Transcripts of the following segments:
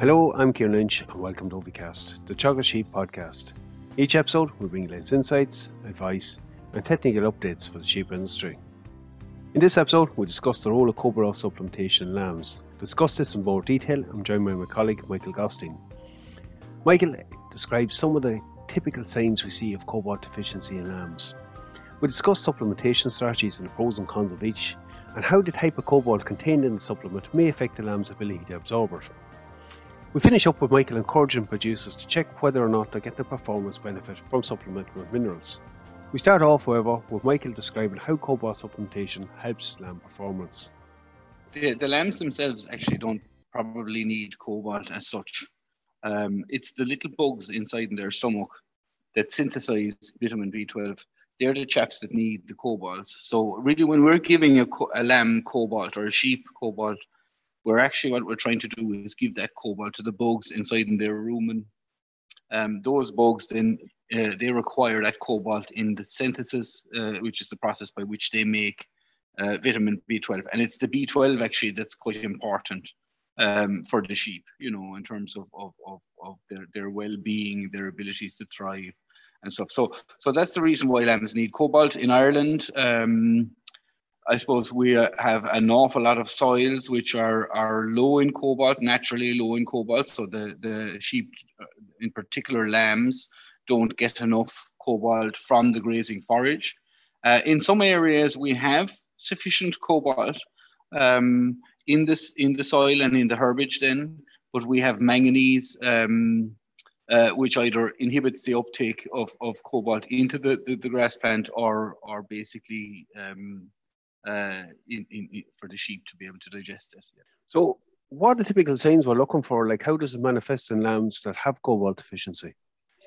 Hello, I'm Kieran Lynch, and welcome to Ovicast, the Teagasc Sheep podcast. Each episode will bring you insights, advice, and technical updates for the sheep industry. In this episode, we discuss the role of cobalt supplementation in lambs. Discuss this in more detail, I'm joined by my colleague Michael Gottstein. Michael describes some of the typical signs we see of cobalt deficiency in lambs. We discuss supplementation strategies and the pros and cons of each, and how the type of cobalt contained in the supplement may affect the lamb's ability to absorb it. We finish up with Michael encouraging producers to check whether or not they get the performance benefit from supplementing with minerals. We start off, however, with Michael describing how cobalt supplementation helps lamb performance. The, the lambs themselves actually don't probably need cobalt as such. Um, it's the little bugs inside in their stomach that synthesize vitamin B12. They're the chaps that need the cobalt. So really, when we're giving a, a lamb cobalt or a sheep cobalt, we're actually what we're trying to do is give that cobalt to the bugs inside in their rumen. Um, those bugs then uh, they require that cobalt in the synthesis, uh, which is the process by which they make uh, vitamin B12, and it's the B12 actually that's quite important um, for the sheep, you know, in terms of of, of, of their, their well-being, their abilities to thrive, and stuff. So so that's the reason why lambs need cobalt in Ireland. Um, I suppose we uh, have an awful lot of soils which are are low in cobalt, naturally low in cobalt. So the the sheep, uh, in particular lambs, don't get enough cobalt from the grazing forage. Uh, in some areas, we have sufficient cobalt um, in this in the soil and in the herbage. Then, but we have manganese. Um, uh, which either inhibits the uptake of, of cobalt into the, the, the grass plant or or basically um, uh, in, in, for the sheep to be able to digest it. Yeah. So, what are the typical signs we're looking for? Like, how does it manifest in lambs that have cobalt deficiency?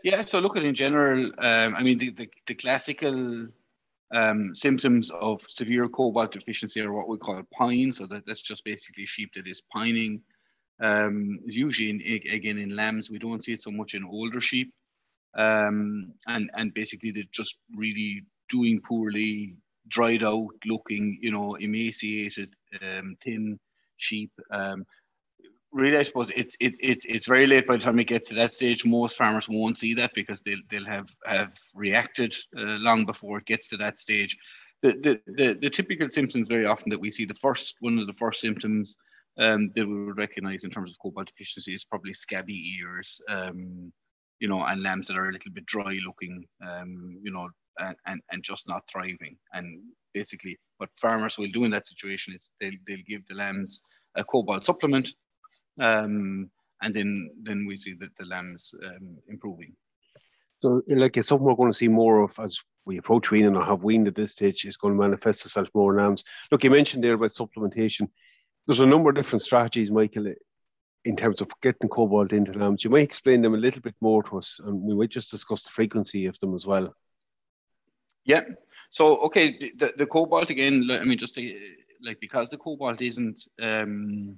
Yeah, so look at in general, um, I mean, the, the, the classical um, symptoms of severe cobalt deficiency are what we call pine. So that, that's just basically sheep that is pining. Um, usually, in, again, in lambs, we don't see it so much in older sheep. Um, and, and basically, they're just really doing poorly, dried out looking, you know, emaciated, um, thin sheep. Um, really, I suppose it's it, it, it's very late by the time it gets to that stage. Most farmers won't see that because they'll, they'll have, have reacted uh, long before it gets to that stage. The, the, the, the typical symptoms very often that we see, the first one of the first symptoms um, that we would recognize in terms of cobalt deficiency is probably scabby ears, um, you know, and lambs that are a little bit dry looking, um, you know, and, and, and just not thriving. And basically, what farmers will do in that situation is they'll, they'll give the lambs a cobalt supplement, um, and then then we see that the lambs um, improving. So, like it's something we're going to see more of as we approach weaning or have weaned at this stage. Is going to manifest itself more in lambs. Look, you mentioned there about supplementation. There's a number of different strategies, Michael, in terms of getting cobalt into lambs. You might explain them a little bit more to us, and we might just discuss the frequency of them as well. Yeah. So okay, the, the cobalt again. I mean, just to, like because the cobalt isn't um,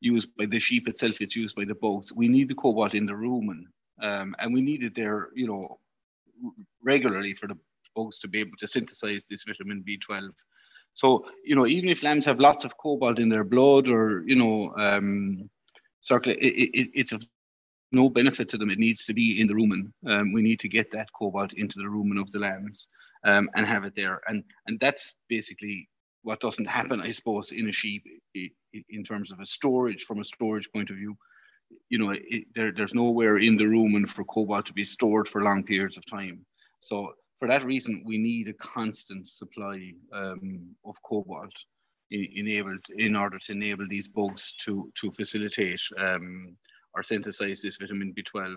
used by the sheep itself; it's used by the bugs. We need the cobalt in the rumen, um, and we need it there, you know, regularly for the bugs to be able to synthesize this vitamin B12. So you know, even if lambs have lots of cobalt in their blood, or you know, um, it, it, it's of no benefit to them. It needs to be in the rumen. Um, we need to get that cobalt into the rumen of the lambs um, and have it there. And and that's basically what doesn't happen, I suppose, in a sheep in terms of a storage from a storage point of view. You know, it, there, there's nowhere in the rumen for cobalt to be stored for long periods of time. So for that reason, we need a constant supply um, of cobalt enabled in order to enable these bugs to to facilitate um, or synthesize this vitamin B12.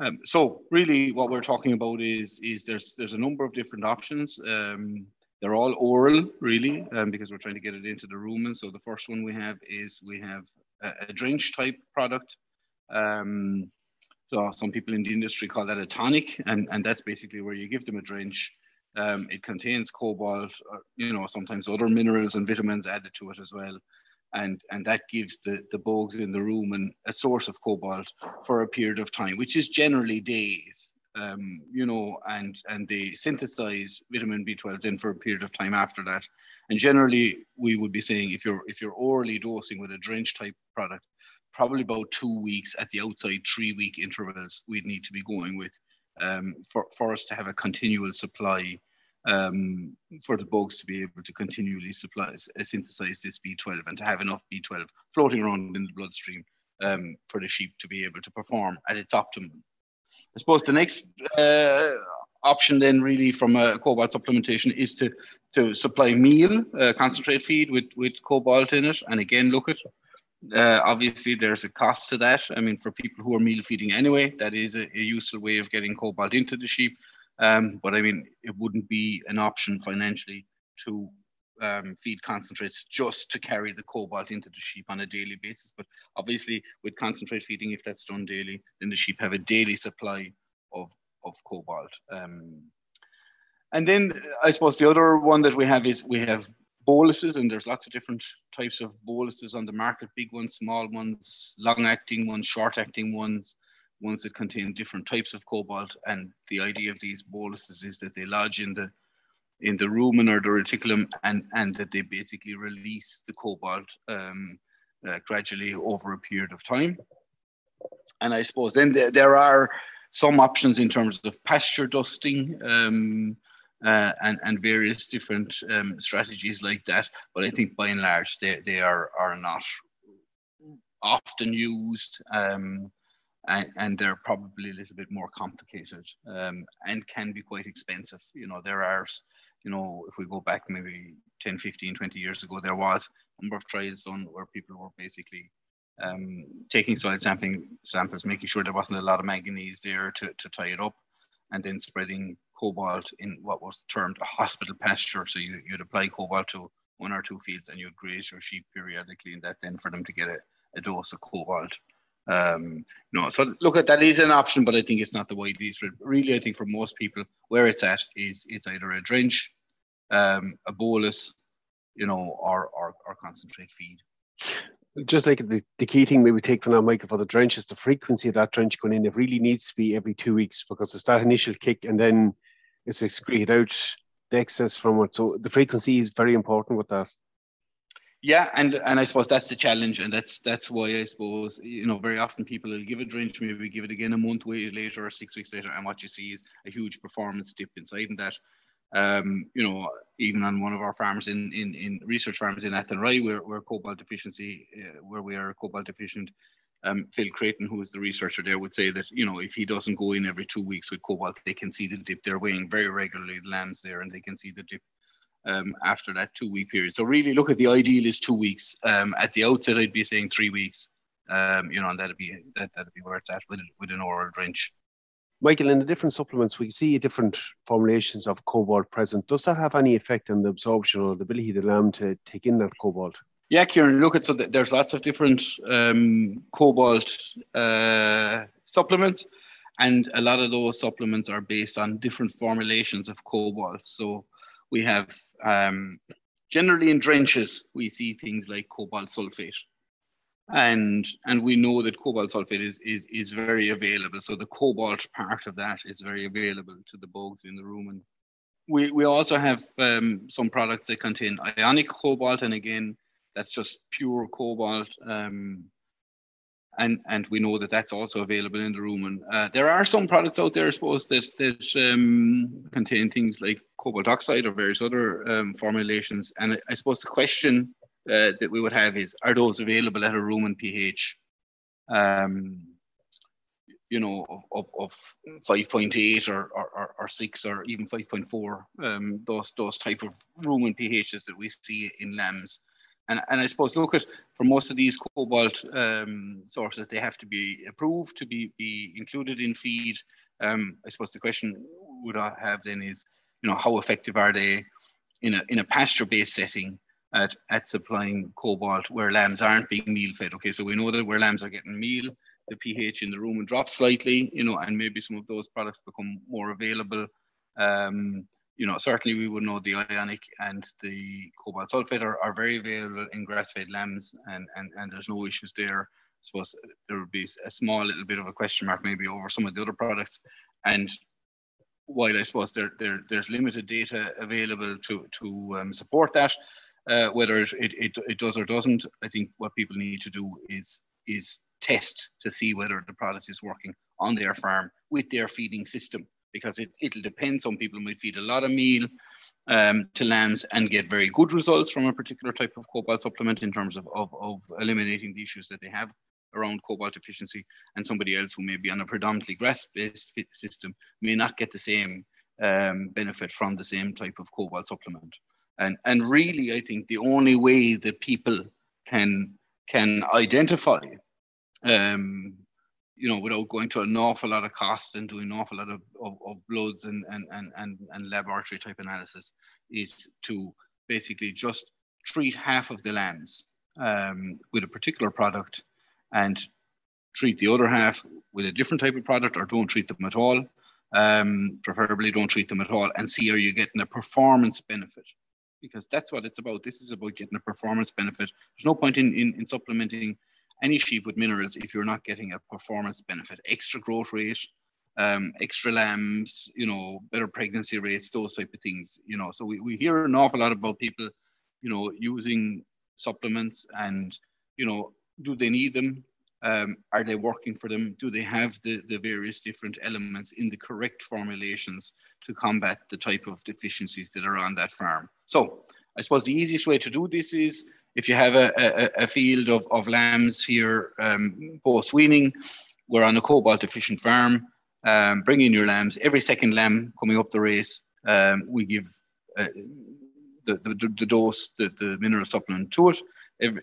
Um, so really what we're talking about is, is there's, there's a number of different options. Um, they're all oral really um, because we're trying to get it into the rumen. So the first one we have is we have a, a drench type product. Um, so some people in the industry call that a tonic and, and that's basically where you give them a drench. Um, it contains cobalt, or, you know, sometimes other minerals and vitamins added to it as well and and that gives the the bugs in the rumen a source of cobalt for a period of time, which is generally days. Um, you know, and and they synthesize vitamin B12 then for a period of time after that. And generally, we would be saying if you're if you're orally dosing with a drench type product, probably about two weeks at the outside, three week intervals we'd need to be going with um, for, for us to have a continual supply um, for the bugs to be able to continually supply, uh, synthesize this B12 and to have enough B12 floating around in the bloodstream um, for the sheep to be able to perform at its optimum. I suppose the next uh, option then really from a cobalt supplementation is to to supply meal uh, concentrate feed with with cobalt in it. And again look at uh, obviously there's a cost to that. I mean for people who are meal feeding anyway that is a, a useful way of getting cobalt into the sheep um, but i mean it wouldn't be an option financially to um, feed concentrates just to carry the cobalt into the sheep on a daily basis but obviously with concentrate feeding if that's done daily then the sheep have a daily supply of of cobalt. Um, and then I suppose the other one that we have is we have boluses, and there's lots of different types of boluses on the market big ones, small ones, long acting ones, short acting ones, ones that contain different types of cobalt. And the idea of these boluses is that they lodge in the in the rumen or the reticulum and, and that they basically release the cobalt um, uh, gradually over a period of time. And I suppose then there are some options in terms of pasture dusting um, uh, and, and various different um, strategies like that. But I think by and large, they, they are, are not often used um, and, and, they're probably a little bit more complicated um, and can be quite expensive. You know, there are, you know, if we go back maybe 10, 15, 20 years ago, there was a number of trials done where people were basically um, taking soil sampling samples, making sure there wasn't a lot of manganese there to, to tie it up, and then spreading cobalt in what was termed a hospital pasture. So you, would apply cobalt to one or two fields and you'd graze your sheep periodically, and that then for them to get a, a dose of cobalt. Um, no, so look at that is an option, but I think it's not the way these. Really, I think for most people, where it's at is it's either a drench, um, a bolus, you know, or, or or concentrate feed just like the, the key thing maybe take from that, Michael, for the drench is the frequency of that drench going in. It really needs to be every two weeks because it's that initial kick and then it's excreted out the excess from it. So the frequency is very important with that. Yeah, and and I suppose that's the challenge, and that's that's why I suppose you know very often people will give a drench, maybe give it again a month later or six weeks later, and what you see is a huge performance dip inside, and that um, you know, even on one of our farms in in, in research farms in Athenry, where where cobalt deficiency, uh, where we are cobalt deficient, um, Phil Creighton, who is the researcher there, would say that you know if he doesn't go in every two weeks with cobalt, they can see the dip. They're weighing very regularly the lambs there, and they can see the dip um, after that two week period. So really, look at the ideal is two weeks. Um, at the outset, I'd be saying three weeks. Um, you know, and that'd be that that'd be where it's at with with an oral drench. Michael, in the different supplements, we see different formulations of cobalt present. Does that have any effect on the absorption or the ability of the lamb to take in that cobalt? Yeah, Kieran, look at so there's lots of different um, cobalt uh, supplements, and a lot of those supplements are based on different formulations of cobalt. So we have um, generally in drenches, we see things like cobalt sulfate. And and we know that cobalt sulfate is, is is very available. So the cobalt part of that is very available to the bugs in the rumen. And we we also have um, some products that contain ionic cobalt. And again that's just pure cobalt um, and and we know that that's also available in the and uh, there are some products out there i suppose that that um, contain things like cobalt oxide or various other um, formulations and I, I suppose the question uh, that we would have is are those available at a Rumen pH? Um, you know, of, of, of 5.8 or, or, or, 6 or even 5.4, um, those, those type of Rumen pHs that we see in lambs. And, and I suppose look at for most of these cobalt um, sources, they have to be approved to be, be included in feed. Um, I suppose the question would I have then is, you know, how effective are they in a in a pasture based setting? at, at supplying cobalt where lambs aren't being meal fed. Okay, so we know that where lambs are getting meal, the pH in the rumen drops slightly, you know, and maybe some of those products become more available. Um, you know, certainly we would know the ionic and the cobalt sulfate are, are very available in grass-fed lambs, and, and, and there's no issues there. I suppose there would be a small little bit of a question mark maybe over some of the other products. And while I suppose there, there there's limited data available to to um, support that, uh, whether it, it, it, does or doesn't, I think what people need to do is is test to see whether the product is working on their farm with their feeding system because it, it'll depend. Some people might feed a lot of meal um, to lambs and get very good results from a particular type of cobalt supplement in terms of, of, of eliminating the issues that they have around cobalt deficiency. And somebody else who may be on a predominantly grass-based system may not get the same um, benefit from the same type of cobalt supplement. And, and really, I think the only way that people can can identify um, you know, without going to an awful lot of cost and doing an awful lot of, of, of bloods and, and, and, and, and laboratory type analysis is to basically just treat half of the lambs um, with a particular product and treat the other half with a different type of product or don't treat them at all. Um, preferably don't treat them at all and see are you getting a performance benefit because that's what it's about. This is about getting a performance benefit. There's no point in, in, in supplementing any sheep with minerals if you're not getting a performance benefit, extra growth rate, um, extra lambs, you know, better pregnancy rates, those type of things, you know. So we, we hear an awful lot about people, you know, using supplements and, you know, do they need them? Um, are they working for them? Do they have the, the various different elements in the correct formulations to combat the type of deficiencies that are on that farm? So I suppose the easiest way to do this is if you have a, a, a field of, of lambs here um, post weaning, we're on a cobalt deficient farm, um, bring in your lambs. Every second lamb coming up the race, um, we give uh, the, the, the, dose, the, the mineral supplement to it. Every,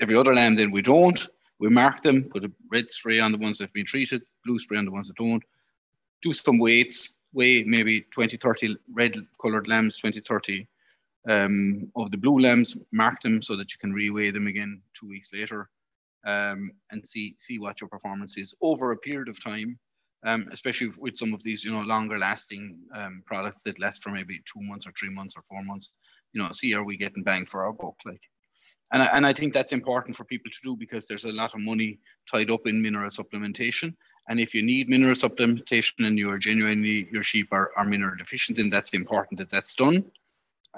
every other lamb, then we don't. We mark them, put a red spray on the ones that have been treated, blue spray on the ones that don't. Do some weights, weigh maybe 20, 30 red colored lambs, 20, 30 um, of the blue lambs, mark them so that you can reweigh them again two weeks later um, and see see what your performance is over a period of time, um, especially with some of these you know longer lasting um, products that last for maybe two months or three months or four months. You know, see are we getting bang for our buck like. And I, and I think that's important for people to do because there's a lot of money tied up in mineral supplementation. And if you need mineral supplementation and you are genuinely, your sheep are, are mineral deficient, then that's important that that's done.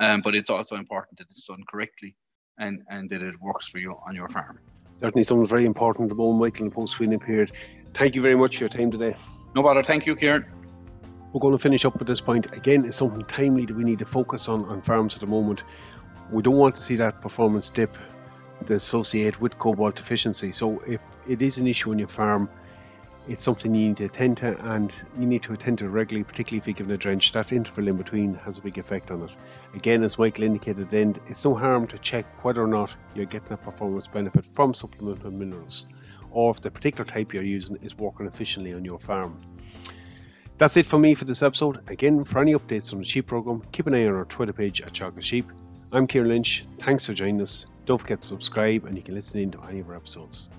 Um, but it's also important that it's done correctly and, and that it works for you on your farm. Certainly something very important at the moment, Michael, in the post-weaning period. Thank you very much for your time today. No bother. Thank you, Kieran. We're going to finish up at this point. Again, it's something timely that we need to focus on on farms at the moment. We don't want to see that performance dip that's associated with cobalt deficiency. So if it is an issue on your farm, it's something you need to attend to and you need to attend to regularly, particularly if you're given a drench. That interval in between has a big effect on it. Again, as Michael indicated then, it's no harm to check whether or not you're getting a performance benefit from supplemental minerals or if the particular type you're using is working efficiently on your farm. That's it for me for this episode. Again, for any updates on the sheep program, keep an eye on our Twitter page at Teagasc Sheep. I'm Kieran Lynch. Thanks for joining us. Don't forget to subscribe and you can listen in to any of our episodes.